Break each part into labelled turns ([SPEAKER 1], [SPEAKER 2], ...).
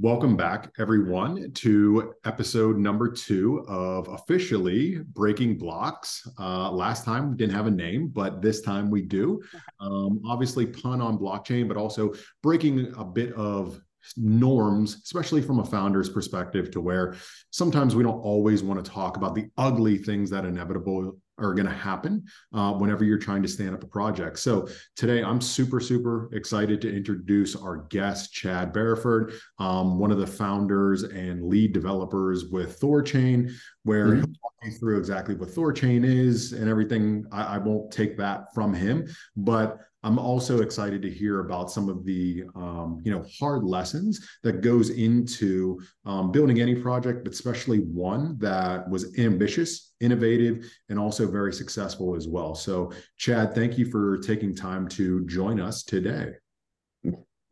[SPEAKER 1] Welcome back, everyone, to episode number two of officially Breaking Blocks. Uh, last time we didn't have a name, but this time we do. Um, obviously, pun on blockchain, but also breaking a bit of norms, especially from a founder's perspective, to where sometimes we don't always want to talk about the ugly things that inevitable are going to happen uh, whenever you're trying to stand up a project. So today, I'm super, super excited to introduce our guest, Chad Barraford, um, one of the founders and lead developers with Thorchain, where mm-hmm. he'll talk you through exactly what Thorchain is and everything. I, I won't take that from him, but I'm also excited to hear about some of the um, you know hard lessons that goes into um, building any project, but especially one that was ambitious, innovative, and also very successful as well. So, Chad, thank you for taking time to join us today.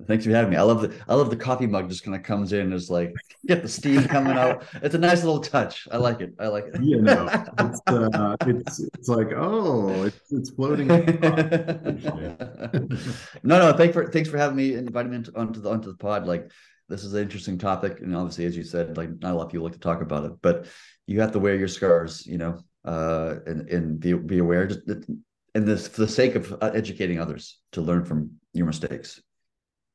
[SPEAKER 2] Thanks for having me. I love the I love the coffee mug just kind of comes in as like get the steam coming out. It's a nice little touch. I like it. I like it.
[SPEAKER 1] You know, it's uh, it's it's like oh, it's it's floating. no,
[SPEAKER 2] no. Thanks for thanks for having me and inviting me onto the onto the pod. Like this is an interesting topic, and obviously, as you said, like not a lot of people like to talk about it, but you have to wear your scars, you know, uh, and and be be aware. Just and this for the sake of uh, educating others to learn from your mistakes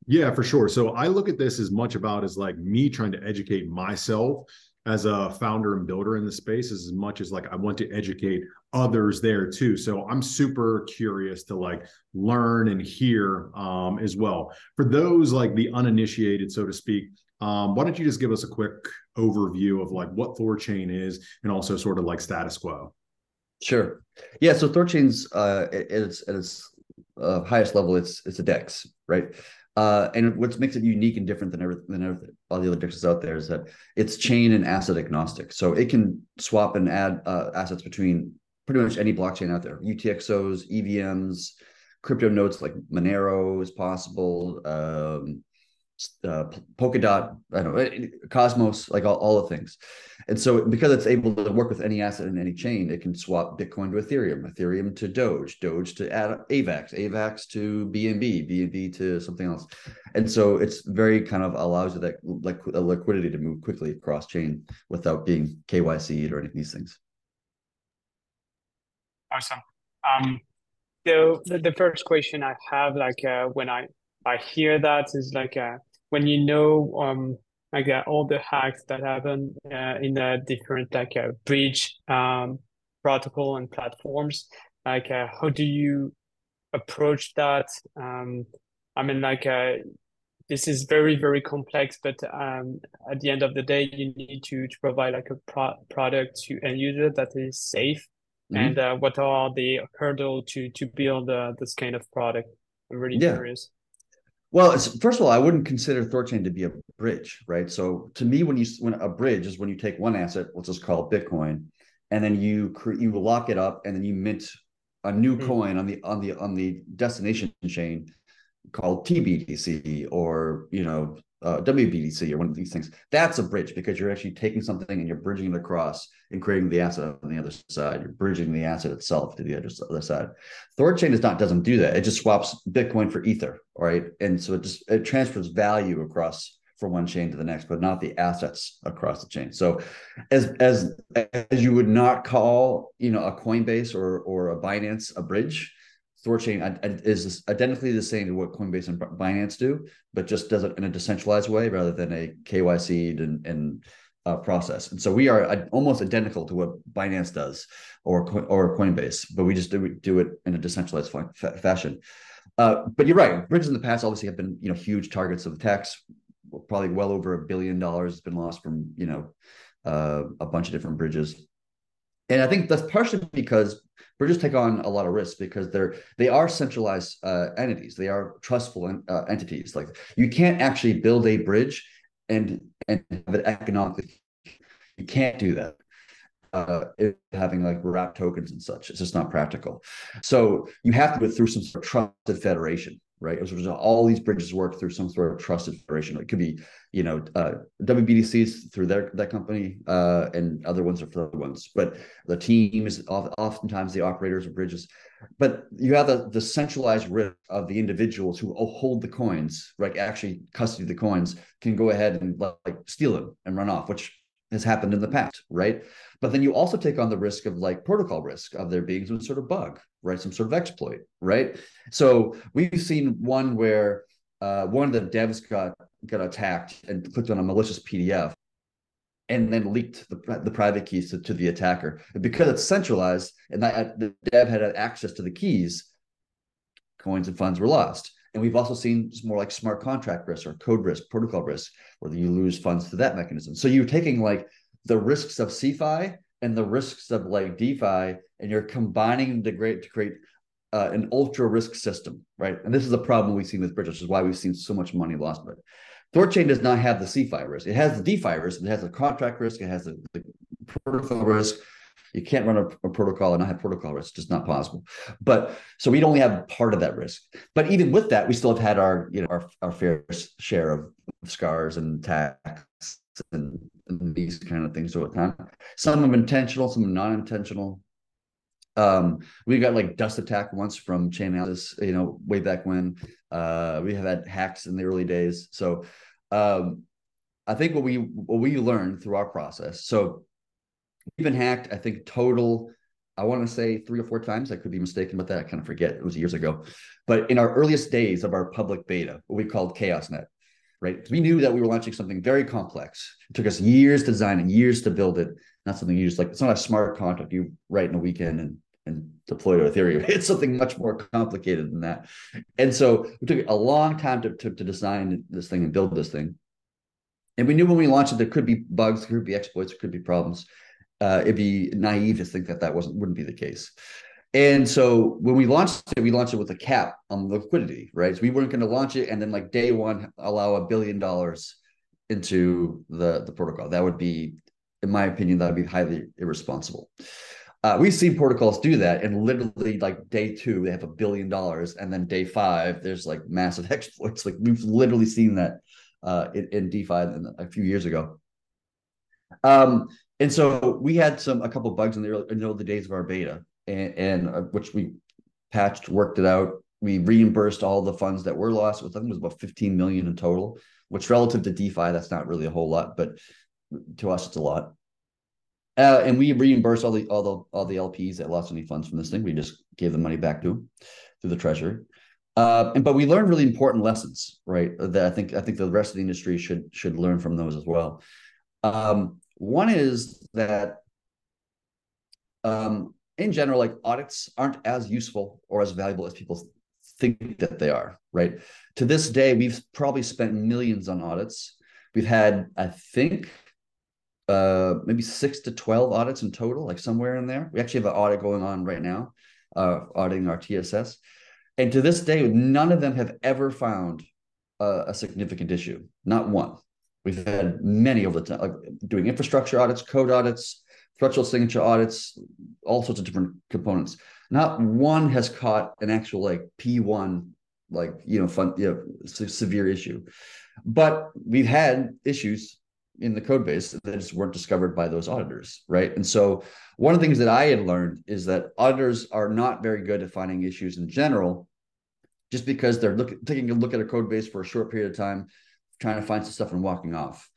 [SPEAKER 1] yeah, for sure. So I look at this as much about as like me trying to educate myself as a founder and builder in the space as much as like I want to educate others there too. So I'm super curious to like learn and hear um, as well. For those like the uninitiated, so to speak, um, why don't you just give us a quick overview of like what Thorchain is and also sort of like status quo?
[SPEAKER 2] Sure. Yeah. So Thorchain's uh, at its at its uh, highest level, it's it's a DEX, right? Uh, and what makes it unique and different than, every, than every, all the other DEXs out there is that it's chain and asset agnostic. So it can swap and add uh, assets between pretty much any blockchain out there. UTXOs, EVMs, CryptoNotes like Monero is possible. Um, uh, Polkadot, I don't know, eh, Cosmos, like all, all the things. And so because it's able to work with any asset in any chain, it can swap Bitcoin to Ethereum, Ethereum to Doge, Doge to AVAX, AVAX to BNB, BNB to something else. And so it's very kind of allows you that like liquidity to move quickly across chain without being KYC'd or any of these things.
[SPEAKER 3] Awesome. Um, so the first question I have, like uh, when I I hear that is like uh, when you know um like uh, all the hacks that happen uh, in the different like uh, bridge um protocol and platforms like uh, how do you approach that um i mean like uh this is very very complex but um at the end of the day you need to to provide like a pro- product to end user that is safe mm-hmm. and uh, what are the hurdle to to build uh, this kind of product i'm really yeah. curious
[SPEAKER 2] well, first of all, I wouldn't consider Thorchain to be a bridge, right? So to me, when you when a bridge is when you take one asset, let's just call it Bitcoin, and then you you lock it up, and then you mint a new mm-hmm. coin on the on the on the destination chain called TBTC or you know uh, WBTC or one of these things. That's a bridge because you're actually taking something and you're bridging it across and creating the asset on the other side. You're bridging the asset itself to the other, other side. Thorchain is not doesn't do that. It just swaps Bitcoin for Ether, right? And so it just it transfers value across from one chain to the next, but not the assets across the chain. So, as as as you would not call you know a Coinbase or or a Binance a bridge, Thorchain is identically the same to what Coinbase and Binance do, but just does it in a decentralized way rather than a KYC and, and uh, process. And so we are almost identical to what Binance does or or Coinbase, but we just do, do it in a decentralized fa- fashion. Uh, but you're right. Bridges in the past obviously have been you know huge targets of attacks. Probably well over a billion dollars has been lost from you know uh, a bunch of different bridges. And I think that's partially because bridges take on a lot of risks because they're they are centralized uh, entities. They are trustful uh, entities. Like you can't actually build a bridge and and have it economically. You can't do that. Uh, having like wrap tokens and such, it's just not practical. So you have to go through some sort of trusted federation, right? It was all these bridges work through some sort of trusted federation. It could be, you know, uh, WBTCs through their that company, uh, and other ones are for other ones. But the team is oftentimes the operators of bridges. But you have the, the centralized risk of the individuals who hold the coins, right? Actually, custody the coins can go ahead and like steal them and run off, which has happened in the past, right? But then you also take on the risk of like protocol risk of there being some sort of bug, right? Some sort of exploit, right? So we've seen one where uh, one of the devs got got attacked and clicked on a malicious PDF and then leaked the, the private keys to, to the attacker. And because it's centralized and that the dev had access to the keys, coins and funds were lost. And we've also seen more like smart contract risk or code risk, protocol risk, where you lose funds to that mechanism. So you're taking like the risks of CeFi and the risks of like DeFi, and you're combining them to create to create uh, an ultra risk system, right? And this is a problem we've seen with bridges, which is why we've seen so much money lost. But Thorchain does not have the CeFi risk. It has the DeFi risk. It has the contract risk. It has the, the protocol risk. You can't run a, a, protocol and not have protocol risk. It's just not possible. But so we'd only have part of that risk. But even with that, we still have had our, you know, our, our fair share of scars and attacks and, and these kind of things over time. Some of intentional, some non-intentional. Um, we got like dust attack once from Chainalysis, you know, way back when. Uh, we have had hacks in the early days. So um, I think what we what we learned through our process. So we've been hacked, I think total, I want to say three or four times. I could be mistaken about that. I kind of forget. It was years ago. But in our earliest days of our public beta, what we called ChaosNet, right? We knew that we were launching something very complex. It took us years to design and years to build it. Not something you just like, it's not a smart contract you write in a weekend and and deploy to Ethereum. It's something much more complicated than that. And so it took a long time to, to, to design this thing and build this thing. And we knew when we launched it, there could be bugs, there could be exploits, there could be problems uh, it'd be naive to think that that wasn't wouldn't be the case. And so when we launched it, we launched it with a cap on liquidity, right? So we weren't going to launch it and then like day one allow a billion dollars into the the protocol. That would be, in my opinion, that would be highly irresponsible. Uh, we've seen protocols do that, and literally like day two they have a billion dollars, and then day five there's like massive exploits. Like we've literally seen that uh, in, in DeFi a few years ago. Um, and so we had some a couple bugs in the early, in the early days of our beta, and, and uh, which we patched, worked it out. We reimbursed all the funds that were lost. With I think was about 15 million in total, which relative to DeFi, that's not really a whole lot, but to us, it's a lot. Uh, and we reimbursed all the all the all the LPs that lost any funds from this thing. We just gave the money back to them through the treasury. Uh, and but we learned really important lessons, right? That I think I think the rest of the industry should should learn from those as well. Um, one is that um, in general, like audits aren't as useful or as valuable as people think that they are, right? To this day, we've probably spent millions on audits. We've had, I think, uh, maybe six to 12 audits in total, like somewhere in there. We actually have an audit going on right now, uh, auditing our TSS. And to this day, none of them have ever found a, a significant issue, not one. We've had many over the time, like doing infrastructure audits, code audits, threshold signature audits, all sorts of different components. Not one has caught an actual like P1, like you know, fun, you know, severe issue. But we've had issues in the code base that just weren't discovered by those auditors, right? And so one of the things that I had learned is that auditors are not very good at finding issues in general, just because they're looking taking a look at a code base for a short period of time trying to find some stuff and walking off.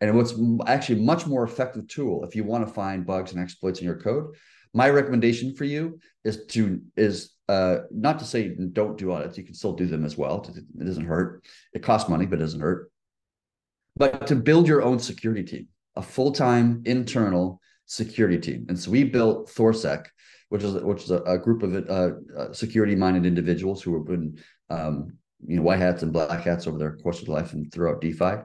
[SPEAKER 2] And what's actually much more effective tool if you want to find bugs and exploits in your code, my recommendation for you is to is uh, not to say don't do audits. You can still do them as well. It doesn't hurt. It costs money, but it doesn't hurt. But to build your own security team, a full time internal security team. And so we built ThorSec, which is which is a, a group of uh, uh, security minded individuals who have been um, you know white hats and black hats over their course of life and throughout DeFi.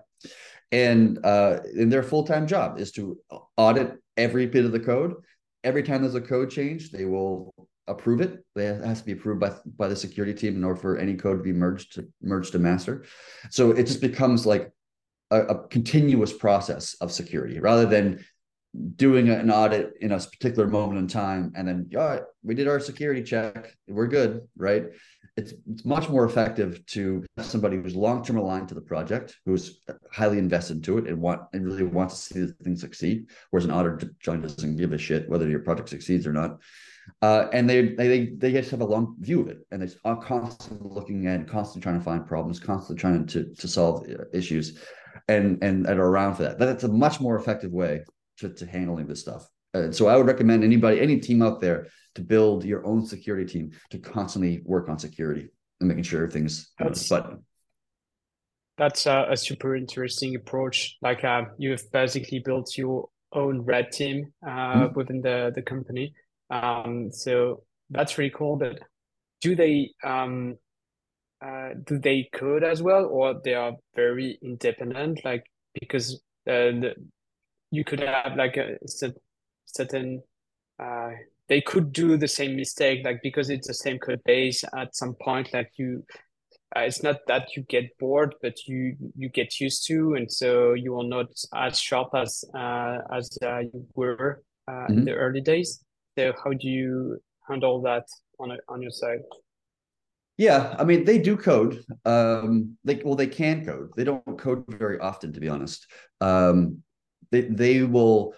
[SPEAKER 2] And uh, and their full time job is to audit every bit of the code. Every time there's a code change, they will approve it. It has to be approved by by the security team in order for any code to be merged to merged to master. So it just becomes like a, a continuous process of security rather than doing an audit in a particular moment in time and then right we did our security check we're good right it's, it's much more effective to have somebody who's long-term aligned to the project who's highly invested into it and want and really wants to see the thing succeed whereas an auditor john doesn't give a shit whether your project succeeds or not uh, and they, they they just have a long view of it and they're constantly looking at constantly trying to find problems constantly trying to to solve uh, issues and and, are around for that that's a much more effective way to, to handling this stuff. Uh, so I would recommend anybody, any team out there, to build your own security team to constantly work on security and making sure everything's that's, button.
[SPEAKER 3] That's a, a, super interesting approach. Like uh, you've basically built your own red team uh, mm-hmm. within the the company. Um, so that's really cool. But do they um, uh, do they code as well, or they are very independent? Like because uh, the you could have like a certain uh, they could do the same mistake like because it's the same code base at some point like you uh, it's not that you get bored but you you get used to and so you are not as sharp as uh, as uh, you were uh, mm-hmm. in the early days so how do you handle that on a, on your side
[SPEAKER 2] yeah, I mean they do code. Um, they well they can code. They don't code very often, to be honest. Um, they they will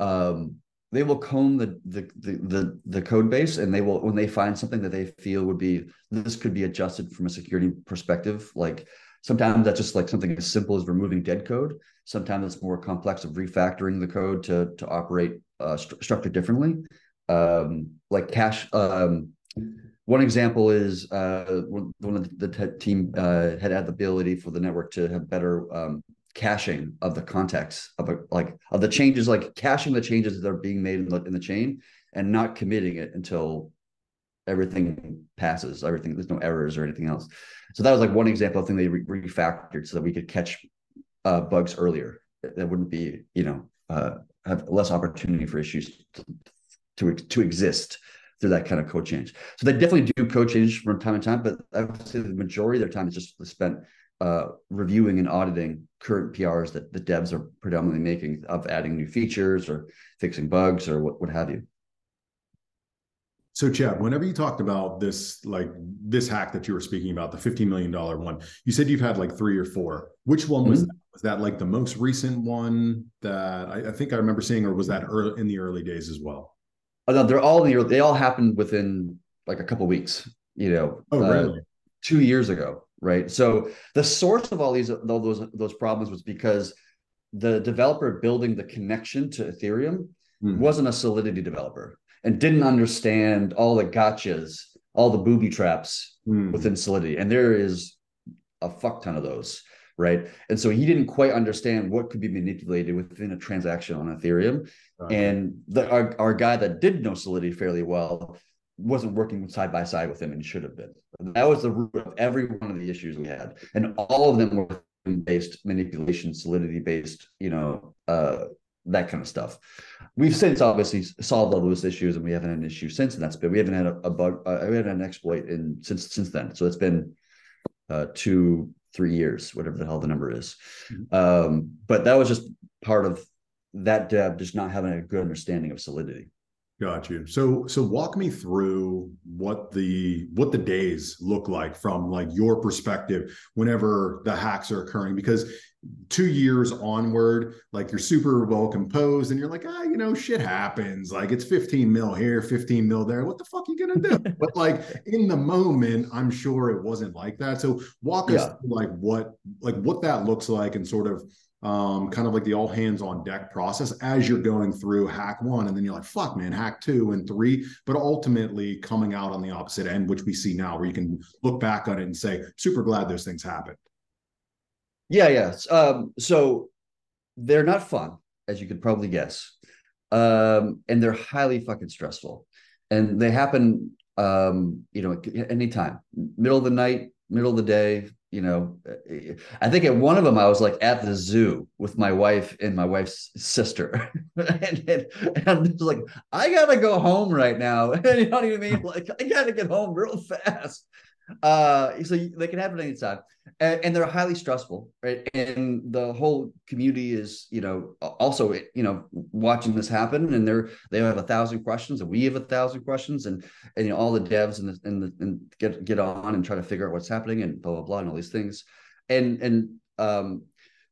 [SPEAKER 2] um, they will comb the, the the the the code base and they will when they find something that they feel would be this could be adjusted from a security perspective like sometimes that's just like something as simple as removing dead code. Sometimes it's more complex of refactoring the code to to operate uh, st- structured differently. Um, like cache um, one example is uh, one of the, the team uh, had had the ability for the network to have better um, caching of the context of a, like of the changes, like caching the changes that are being made in the, in the chain and not committing it until everything passes, everything, there's no errors or anything else. So that was like one example of thing they re- refactored so that we could catch uh, bugs earlier. That wouldn't be, you know, uh, have less opportunity for issues to, to, to exist through that kind of code change. So they definitely do code change from time to time, but I would say the majority of their time is just spent uh, reviewing and auditing current PRs that the devs are predominantly making of adding new features or fixing bugs or what, what have you.
[SPEAKER 1] So, Chad, whenever you talked about this, like this hack that you were speaking about, the $15 million one, you said you've had like three or four. Which one was mm-hmm. that? Was that like the most recent one that I, I, think I remember seeing, or was that early, in the early days as well?
[SPEAKER 2] Oh, no, they're all in the, they all happened within like a couple weeks, you know.
[SPEAKER 1] Oh, really? Uh,
[SPEAKER 2] two years ago right? So the source of all these all those those problems was because the developer building the connection to Ethereum mm. wasn't a Solidity developer and didn't understand all the gotchas, all the booby traps mm. within Solidity, and there is a fuck ton of those. Right. And so he didn't quite understand what could be manipulated within a transaction on Ethereum. And the, our, our guy that did know Solidity fairly well wasn't working side by side with him and should have been. That was the root of every one of the issues we had, and all of them were based manipulation, solidity based, you know, uh, that kind of stuff. We've since obviously solved all those issues, and we haven't had an issue since, and that's been we haven't had a, a bug, uh, we haven't had an exploit in since since then. So it's been uh, two, three years, whatever the hell the number is. Mm-hmm. Um, but that was just part of that dev just not having a good understanding of solidity.
[SPEAKER 1] Got you. So so walk me through what the what the days look like from like your perspective whenever the hacks are occurring because two years onward like you're super well composed and you're like ah you know shit happens. Like it's 15 mil here 15 mil there. What the fuck are you gonna do? But like in the moment i'm sure it wasn't like that. So walk us through like what like what that looks like and sort of um, kind of like the all hands on deck process as you're going through hack one. And then you're like, fuck, man, hack two and three, but ultimately coming out on the opposite end, which we see now, where you can look back on it and say, super glad those things happened.
[SPEAKER 2] Yeah, yes. Um, so they're not fun, as you could probably guess. Um, and they're highly fucking stressful. And they happen um, you know, anytime, middle of the night, middle of the day, you know, I think at one of them I was like at the zoo with my wife and my wife's sister, and, and, and I'm just like, I gotta go home right now. you know what I mean? Like, I gotta get home real fast. Uh, so they can happen anytime. And, and, they're highly stressful, right? And the whole community is, you know, also, you know, watching this happen, and they're they have a thousand questions, and we have a thousand questions, and and you know, all the devs and the, and the, and get get on and try to figure out what's happening, and blah blah blah, and all these things, and and um,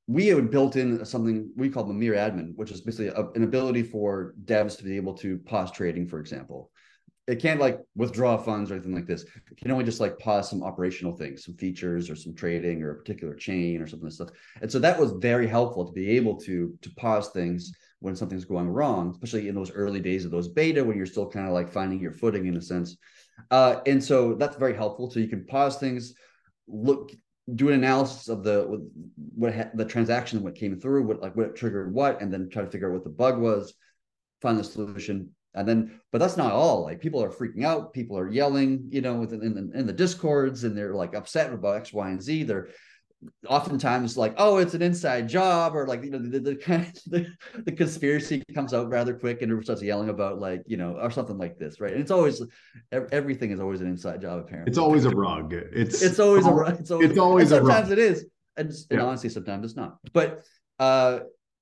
[SPEAKER 2] we had built in something we call the Mir admin, which is basically a, an ability for devs to be able to pause trading, for example it can't like withdraw funds or anything like this. It can only just like pause some operational things, some features or some trading or a particular chain or something like stuff. And so that was very helpful to be able to to pause things when something's going wrong, especially in those early days of those beta when you're still kind of like finding your footing in a sense. Uh, and so that's very helpful. So you can pause things, look, do an analysis of the what ha- the transaction, what came through, what like what triggered what, and then try to figure out what the bug was, find the solution, and then but that's not all like people are freaking out people are yelling you know in, in, in the discords and they're like upset about x y and z they're oftentimes like oh it's an inside job or like you know the the, the, the conspiracy comes out rather quick and everyone starts yelling about like you know or something like this right and it's always everything is always an inside job apparently
[SPEAKER 1] it's always a rug it's
[SPEAKER 2] it's always a it's always,
[SPEAKER 1] it's always
[SPEAKER 2] a rug. sometimes
[SPEAKER 1] rug.
[SPEAKER 2] it is and, and yeah. honestly sometimes it's not but uh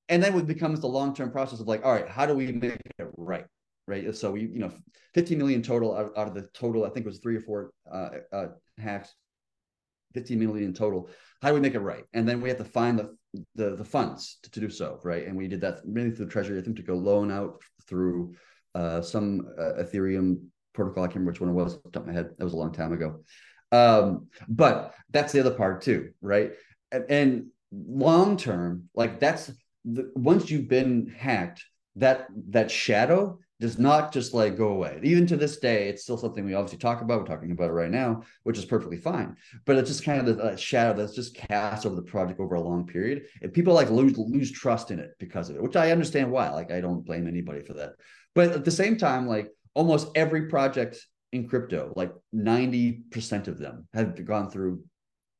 [SPEAKER 2] and then it becomes the long-term process of like all right how do we make it right right? So we, you know, 15 million total out, out of the total, I think it was three or four uh, uh, hacks, 15 million total. How do we make it right? And then we have to find the the, the funds to, to do so, right? And we did that mainly through the treasury. I think to go loan out through uh, some uh, Ethereum protocol. I can't remember which one it was. top of my head, that was a long time ago. Um, but that's the other part too, right? And, and long term, like that's the, once you've been hacked, that that shadow does not just like go away. Even to this day, it's still something we obviously talk about. We're talking about it right now, which is perfectly fine. But it's just kind of uh, shadow that's just cast over the project over a long period, and people like lose lose trust in it because of it, which I understand why. Like I don't blame anybody for that. But at the same time, like almost every project in crypto, like ninety percent of them have gone through,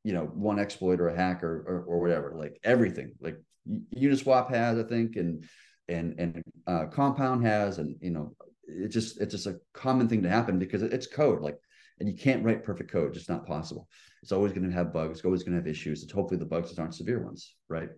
[SPEAKER 2] you know, one exploit or a hack or, or, or whatever. Like everything, like Uniswap has, I think, and and and uh, compound has and you know it's just it's just a common thing to happen because it's code like and you can't write perfect code just not possible it's always going to have bugs it's always going to have issues it's hopefully the bugs aren't severe ones right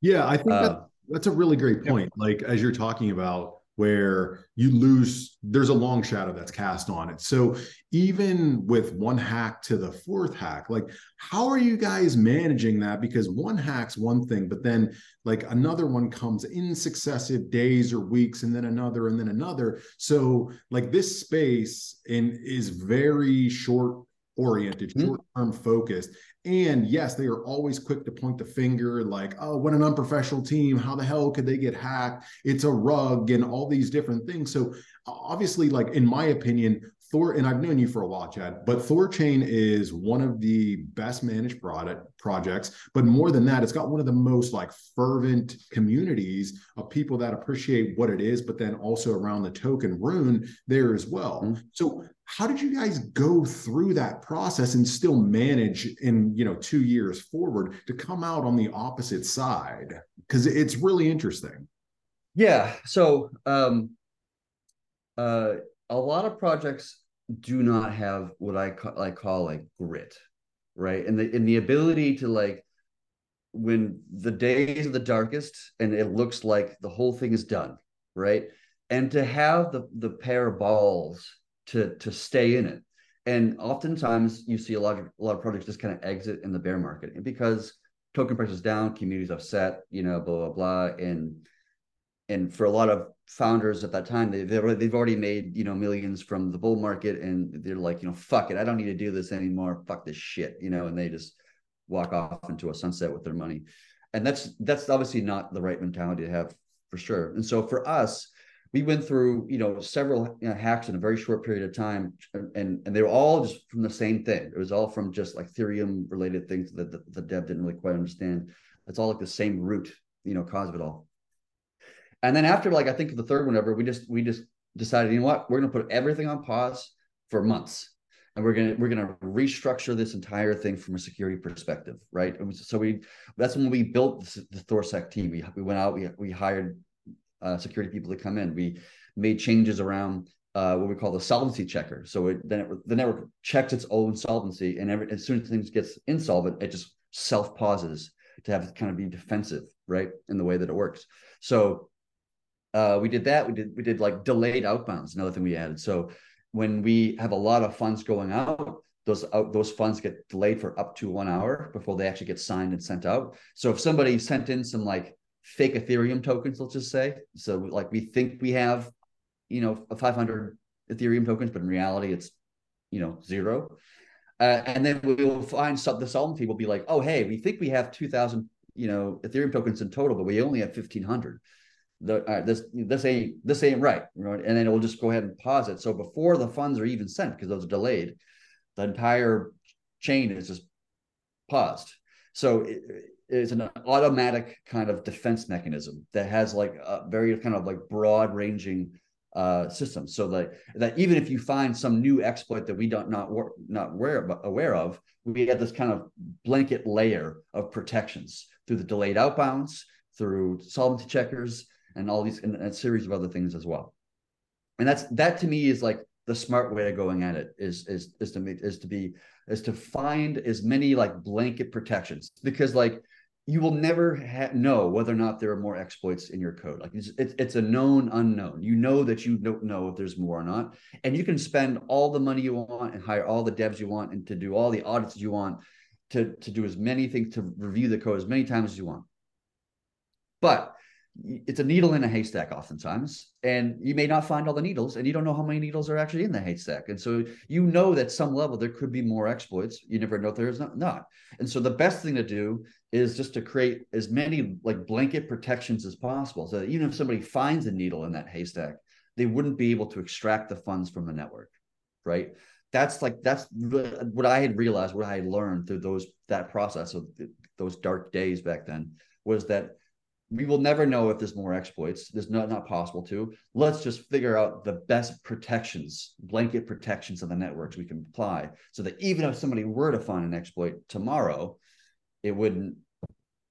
[SPEAKER 1] yeah i think uh, that, that's a really great point yeah. like as you're talking about where you lose there's a long shadow that's cast on it. So even with one hack to the fourth hack like how are you guys managing that? Because one hack's one thing but then like another one comes in successive days or weeks and then another and then another. So like this space in is very short oriented, mm-hmm. short term focused. And yes, they are always quick to point the finger like, oh, what an unprofessional team. How the hell could they get hacked? It's a rug and all these different things. So, obviously, like, in my opinion, Thor, and I've known you for a while, Chad, but Thorchain is one of the best managed product projects. But more than that, it's got one of the most like fervent communities of people that appreciate what it is, but then also around the token rune there as well. Mm-hmm. So how did you guys go through that process and still manage in you know two years forward to come out on the opposite side? Because it's really interesting.
[SPEAKER 2] Yeah. So um uh a lot of projects do not have what I call, I call like grit, right? And the and the ability to like when the days are the darkest and it looks like the whole thing is done, right? And to have the the pair of balls to to stay in it. And oftentimes you see a lot of a lot of projects just kind of exit in the bear market and because token prices down, communities upset, you know, blah blah blah, and and for a lot of founders at that time they, they've already made you know millions from the bull market and they're like you know fuck it. I don't need to do this anymore. Fuck this shit you know and they just walk off into a sunset with their money. And that's that's obviously not the right mentality to have for sure. And so for us we went through you know several you know, hacks in a very short period of time and and they were all just from the same thing it was all from just like ethereum related things that the, the dev didn't really quite understand it's all like the same root you know cause of it all and then after like I think the third one ever, we just we just decided, you know what, we're gonna put everything on pause for months. And we're gonna we're gonna restructure this entire thing from a security perspective, right? Was, so we that's when we built the, the ThorSec team. We we went out, we we hired uh, security people to come in. We made changes around uh, what we call the solvency checker. So it, then it, the network checks its own solvency, and every, as soon as things gets insolvent, it just self pauses to have to kind of be defensive, right, in the way that it works. So uh, we did that. We did we did like delayed outbounds. Another thing we added. So when we have a lot of funds going out, those out, those funds get delayed for up to one hour before they actually get signed and sent out. So if somebody sent in some like fake Ethereum tokens, let's just say, so like we think we have you know, 500 Ethereum tokens, but in reality, it's, you know, zero. Uh, and then we will find some, the solvency will be like, oh, hey, we think we have 2000, you know, Ethereum tokens in total, but we only have 1500. The, this this ain't this ain't right, right, and then it will just go ahead and pause it. So before the funds are even sent, because those are delayed, the entire chain is just paused. So it's an automatic kind of defense mechanism that has like a very kind of like broad ranging uh, system. So that that even if you find some new exploit that we don't not not aware aware of, we have this kind of blanket layer of protections through the delayed outbounds, through solvency checkers, and all these and, and a series of other things as well. And that's that to me is like the smart way of going at it is is is to make is to be is to find as many like blanket protections because like you will never ha- know whether or not there are more exploits in your code. Like it's, it's, it's a known unknown. You know that you don't know if there's more or not, and you can spend all the money you want and hire all the devs you want and to do all the audits you want to to do as many things to review the code as many times as you want. But it's a needle in a haystack oftentimes and you may not find all the needles and you don't know how many needles are actually in the haystack. And so you know that some level there could be more exploits. You never know if there's not, not. And so the best thing to do is just to create as many like blanket protections as possible so that even if somebody finds a needle in that haystack they wouldn't be able to extract the funds from the network right? That's like that's what i had realized what i had learned through those that process of those dark days back then was that we will never know if there's more exploits. There's not not possible to. Let's just figure out the best protections, blanket protections of the networks we can apply, so that even if somebody were to find an exploit tomorrow, it wouldn't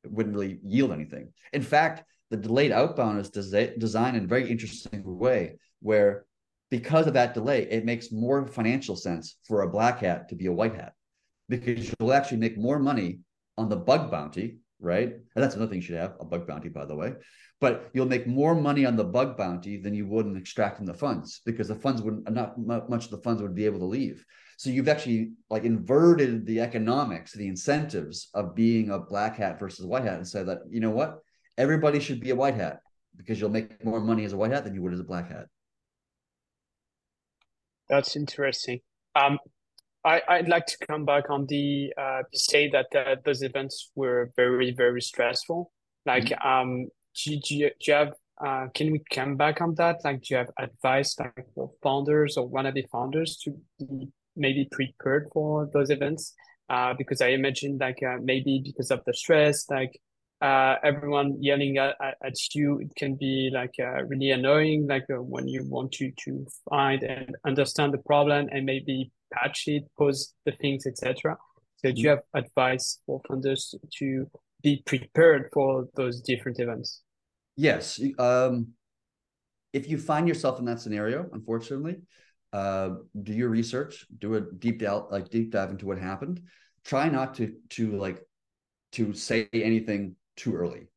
[SPEAKER 2] it wouldn't really yield anything. In fact, the delayed outbound is des- designed in a very interesting way, where because of that delay, it makes more financial sense for a black hat to be a white hat, because you'll actually make more money on the bug bounty right? And that's another thing you should have a bug bounty, by the way. But you'll make more money on the bug bounty than you would in extracting the funds because the funds wouldn't not much of the funds would be able to leave. So you've actually like inverted the economics, the incentives of being a black hat versus white hat, and say that you know what, everybody should be a white hat because you'll make more money as a white hat than you would as a black hat.
[SPEAKER 3] That's interesting. Um, I, I'd like to come back on the uh, say that uh, those events were very very stressful. Like, mm-hmm. um, do, do, you, do you have uh, can we come back on that? Like, do you have advice like for founders or wannabe founders to be maybe prepared for those events? Uh, because I imagine like uh, maybe because of the stress, like uh, everyone yelling at, at, you, it can be like uh, really annoying. Like uh, when you want to to find and understand the problem and maybe patch it, pose the things, etc. So do you have advice for funders to be prepared for those different events?
[SPEAKER 2] Yes. Um, if you find yourself in that scenario, unfortunately, uh, do your research, do a deep dive, like deep dive into what happened. Try not to to like to say anything too early,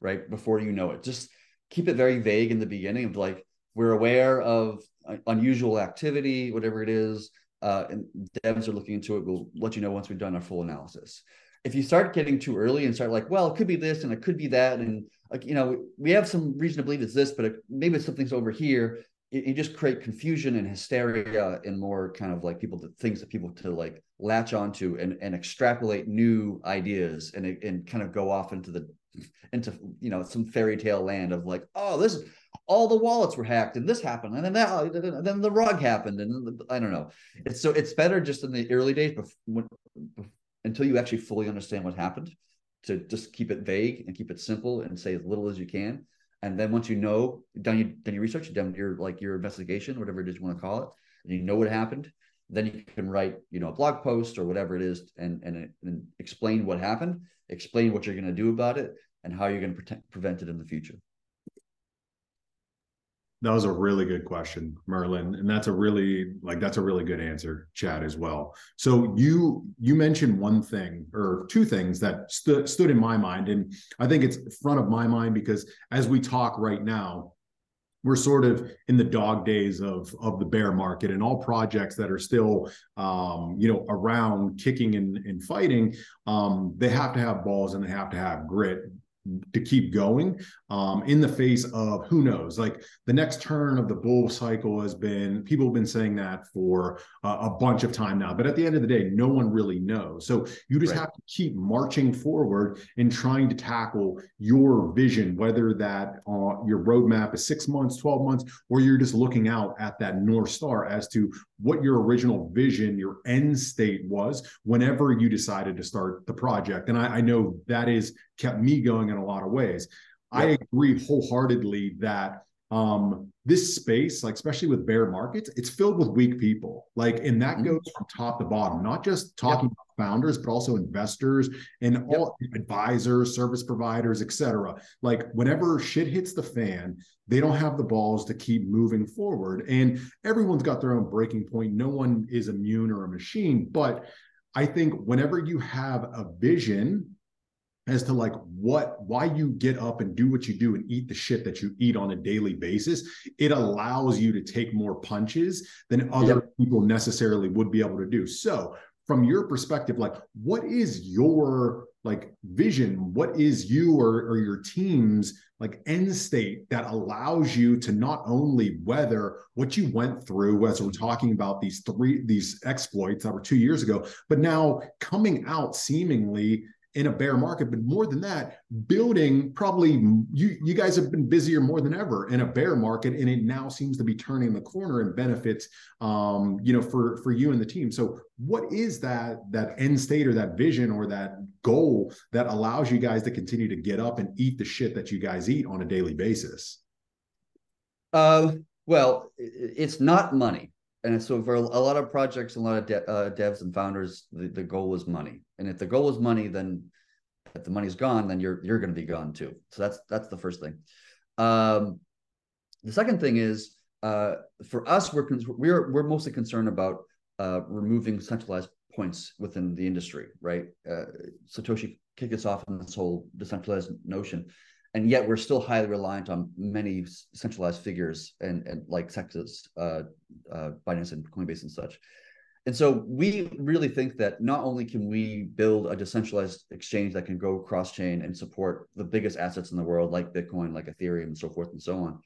[SPEAKER 2] right? Before you know it. Just keep it very vague in the beginning of like, we're aware of unusual activity, whatever it is uh, and devs are looking into it. We'll let you know once we've done our full analysis. If you start getting too early and start like, well, it could be this and it could be that, and like you know, we have some reason to believe it's this, but it, maybe something's over here. You, just create confusion and hysteria and more kind of like people to things that people to like latch onto and and extrapolate new ideas and and kind of go off into the into you know some fairy tale land of like, oh, this all the wallets were hacked and this happened and then that then the rug happened and I don't know. It's so it's better just in the early days before, until you actually fully understand what happened to just keep it vague and keep it simple and say as little as you can. And then once you know, done you done your research, done your like your investigation, whatever it is you want to call it, and you know what happened, then you can write you know a blog post or whatever it is and and, and explain what happened, explain what you're going to do about it, and how you're going to prevent it in the future.
[SPEAKER 1] That was a really good question, Merlin, and that's a really like that's a really good answer, Chad, as well. So you you mentioned one thing or two things that stood stood in my mind, and I think it's front of my mind because as we talk right now, we're sort of in the dog days of of the bear market and all projects that are still um, you know around kicking and, and fighting um, they have to have balls and they have to have grit to keep going um, in the face of who knows? Like the next turn of the bull cycle has been people have been saying that for uh, a bunch of time now but at the end of the day no one really knows. So you just right. have to keep marching forward and trying to tackle your vision whether that uh, your roadmap is six months 12 months or you're just looking out at that north star as to what your original vision your end state was whenever you decided to start the project. And I, I know that is kept me going in a lot of ways. Yeah. I agree wholeheartedly that um, this space, like especially with bear markets, it's filled with weak people. Like, and that mm-hmm. goes from top to bottom, not just talking yep. about founders, but also investors and yep. all advisors, service providers, etc. Like, whenever shit hits the fan, they don't have the balls to keep moving forward. And everyone's got their own breaking point. No one is immune or a machine, but I think whenever you have a vision as to like what why you get up and do what you do and eat the shit that you eat on a daily basis it allows you to take more punches than other yep. people necessarily would be able to do so from your perspective like what is your like vision what is you or, or your team's like end state that allows you to not only weather what you went through as we're talking about these three these exploits that were two years ago but now coming out seemingly in a bear market but more than that building probably you you guys have been busier more than ever in a bear market and it now seems to be turning the corner and benefits um you know for for you and the team. So what is that that end state or that vision or that goal that allows you guys to continue to get up and eat the shit that you guys eat on a daily basis?
[SPEAKER 2] Uh well it's not money and so for a lot of projects, a lot of de- uh, devs and founders, the, the goal is money. And if the goal is money, then if the money's gone, then you're you're going to be gone too. So that's that's the first thing. Um, the second thing is uh, for us, we're we're we're mostly concerned about uh, removing centralized points within the industry, right? Uh, Satoshi kicked us off on this whole decentralized notion and yet we're still highly reliant on many centralized figures and, and like Texas, uh, uh, Binance and Coinbase and such. And so we really think that not only can we build a decentralized exchange that can go cross chain and support the biggest assets in the world, like Bitcoin, like Ethereum, and so forth and so on,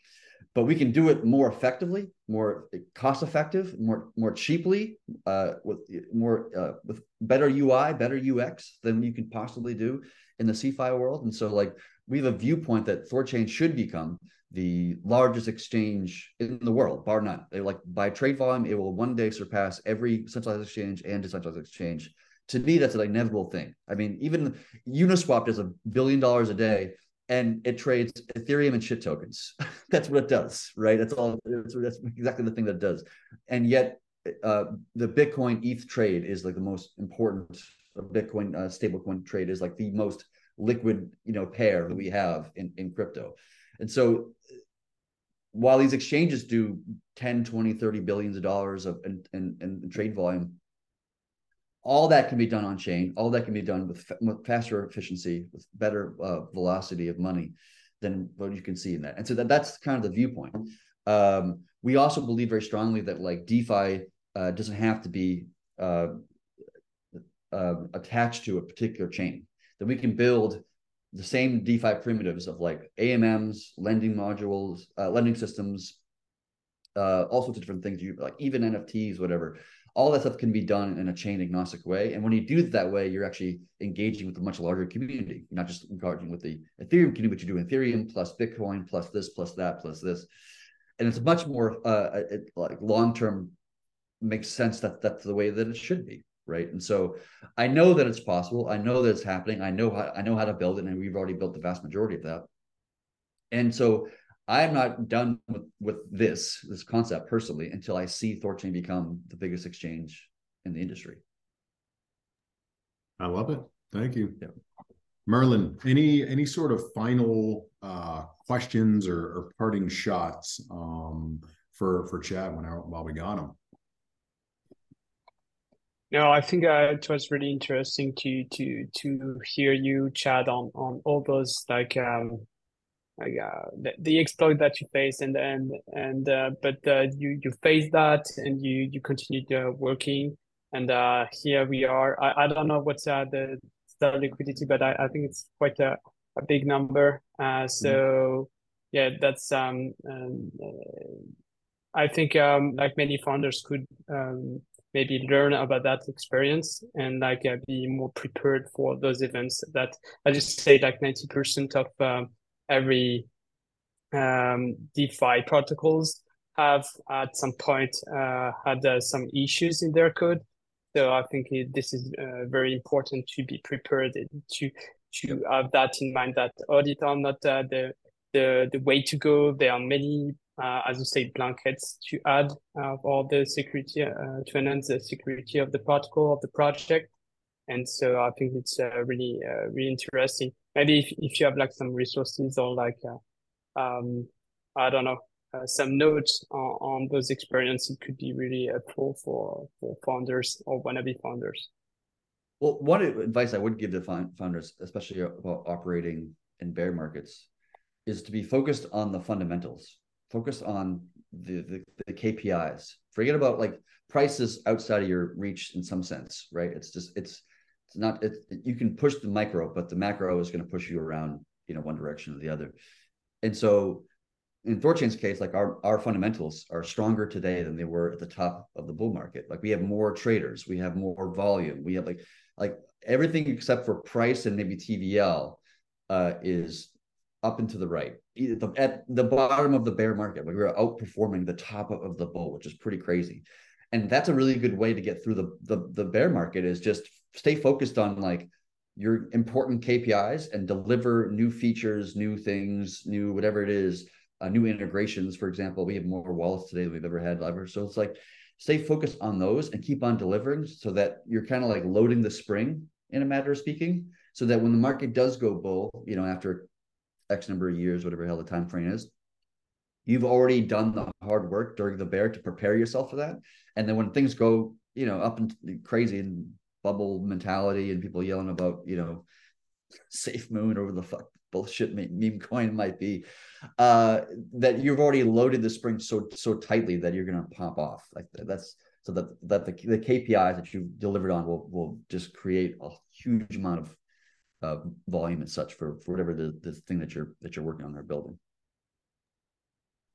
[SPEAKER 2] but we can do it more effectively, more cost effective, more more cheaply, uh, with more uh, with better UI, better UX than you can possibly do in the CeFi world. And so, like we have a viewpoint that Thorchain should become the largest exchange in the world, bar none. They like by trade volume, it will one day surpass every centralized exchange and decentralized exchange. To me, that's an inevitable thing. I mean, even Uniswap does a billion dollars a day and it trades Ethereum and shit tokens. that's what it does, right? That's all. That's, that's, exactly the thing that it does. And yet, uh, the Bitcoin ETH trade is like the most important. Bitcoin uh, stablecoin trade is like the most liquid you know pair that we have in, in crypto. And so while these exchanges do 10 20 30 billions of dollars of in, in, in trade volume all that can be done on chain. All that can be done with, with faster efficiency with better uh, velocity of money than what you can see in that. And so that, that's kind of the viewpoint. Um, we also believe very strongly that like defi uh, doesn't have to be uh, uh attached to a particular chain that we can build the same DeFi primitives of like AMMs, lending modules, uh, lending systems, uh, all sorts of different things. You like even NFTs, whatever. All that stuff can be done in a chain agnostic way. And when you do it that way, you're actually engaging with a much larger community. You're not just engaging with the Ethereum community, but you're doing Ethereum plus Bitcoin plus this plus that plus this. And it's much more uh, it, like long term makes sense that that's the way that it should be right? And so i know that it's possible. I know that it's happening. I know how i know how to build it and we've already built the vast majority of that. And so i'm not done with with this this concept personally until i see thorchain become the biggest exchange in the industry.
[SPEAKER 1] I love it. Thank you.
[SPEAKER 2] Yeah.
[SPEAKER 1] Merlin, any any sort of final uh, questions or, or parting shots um, for for Chad when I, while we got him?
[SPEAKER 3] No, I think uh, it was really interesting to to to hear you chat on on all those like um like uh, the, the exploit that you faced and and and uh, but uh, you you faced that and you you continued uh, working and uh here we are. I, I don't know what's uh, the the liquidity, but I, I think it's quite a, a big number. Uh, so mm. yeah, that's um, um uh, I think um like many founders could um maybe learn about that experience and like uh, be more prepared for those events that I just say like 90% of um, every um, DeFi protocols have at some point uh, had uh, some issues in their code. So I think it, this is uh, very important to be prepared to to have that in mind that audit are not uh, the the the way to go. There are many as you say, blankets to add uh, all the security uh, to enhance the security of the protocol of the project. And so I think it's uh, really, uh, really interesting. Maybe if, if you have like some resources or like, uh, um, I don't know, some notes on, on those experiences, it could be really helpful for, for founders or wannabe founders.
[SPEAKER 2] Well, one advice I would give to founders, especially about operating in bear markets, is to be focused on the fundamentals focus on the, the, the KPIs. Forget about like prices outside of your reach in some sense, right? It's just it's it's not it, you can push the micro, but the macro is going to push you around, you know, one direction or the other. And so in Thorchain's case, like our our fundamentals are stronger today than they were at the top of the bull market. Like we have more traders, we have more volume, we have like like everything except for price and maybe TVL uh, is up and to the right at the bottom of the bear market. we were outperforming the top of the bull, which is pretty crazy. And that's a really good way to get through the, the, the bear market is just stay focused on like your important KPIs and deliver new features, new things, new whatever it is, uh, new integrations. For example, we have more wallets today than we've ever had ever. So it's like stay focused on those and keep on delivering so that you're kind of like loading the spring in a matter of speaking so that when the market does go bull you know after X number of years, whatever hell the time frame is, you've already done the hard work during the bear to prepare yourself for that. And then when things go, you know, up and crazy and bubble mentality and people yelling about, you know, safe moon or the fuck bullshit meme coin might be, uh, that you've already loaded the spring so so tightly that you're gonna pop off. Like that's so that that the, the KPIs that you've delivered on will will just create a huge amount of uh, volume and such for, for whatever the, the thing that you're that you're working on or building.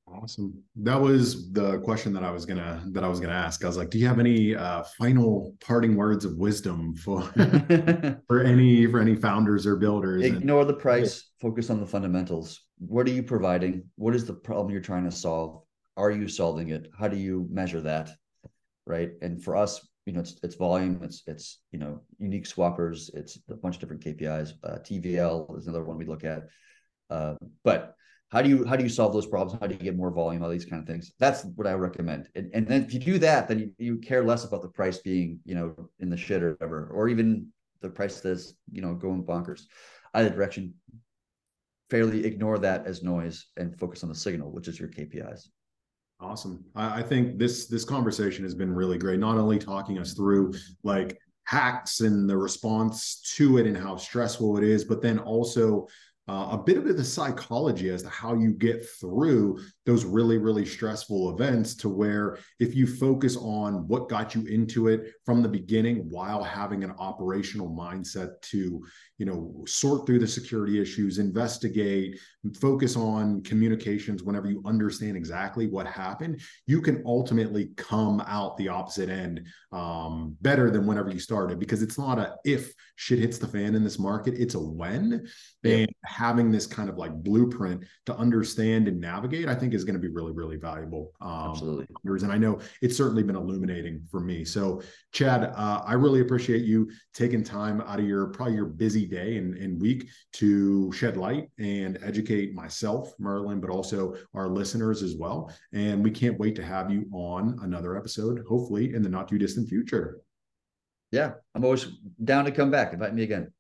[SPEAKER 1] Awesome. That was the question that I was gonna that I was gonna ask. I was like, do you have any uh, final parting words of wisdom for for any for any founders or builders?
[SPEAKER 2] Ignore and, the price. Focus on the fundamentals. What are you providing? What is the problem you're trying to solve? Are you solving it? How do you measure that? Right. And for us, you know, it's it's volume, it's it's you know unique swappers, it's a bunch of different KPIs. Uh, TVL is another one we look at. Uh, but how do you how do you solve those problems? How do you get more volume? All these kind of things. That's what I recommend. And and then if you do that, then you, you care less about the price being you know in the shit or whatever, or even the price that's you know going bonkers. Either direction, fairly ignore that as noise and focus on the signal, which is your KPIs.
[SPEAKER 1] Awesome. I, I think this this conversation has been really great. Not only talking us through like hacks and the response to it and how stressful it is, but then also uh, a bit of the psychology as to how you get through those really really stressful events to where if you focus on what got you into it from the beginning while having an operational mindset to you know sort through the security issues investigate focus on communications whenever you understand exactly what happened you can ultimately come out the opposite end um, better than whenever you started because it's not a if shit hits the fan in this market it's a when yeah. and having this kind of like blueprint to understand and navigate i think think is going to be really, really valuable.
[SPEAKER 2] Um, Absolutely.
[SPEAKER 1] And I know it's certainly been illuminating for me. So, Chad, uh, I really appreciate you taking time out of your probably your busy day and, and week to shed light and educate myself, Merlin, but also our listeners as well. And we can't wait to have you on another episode, hopefully in the not too distant future.
[SPEAKER 2] Yeah, I'm always down to come back. Invite me again.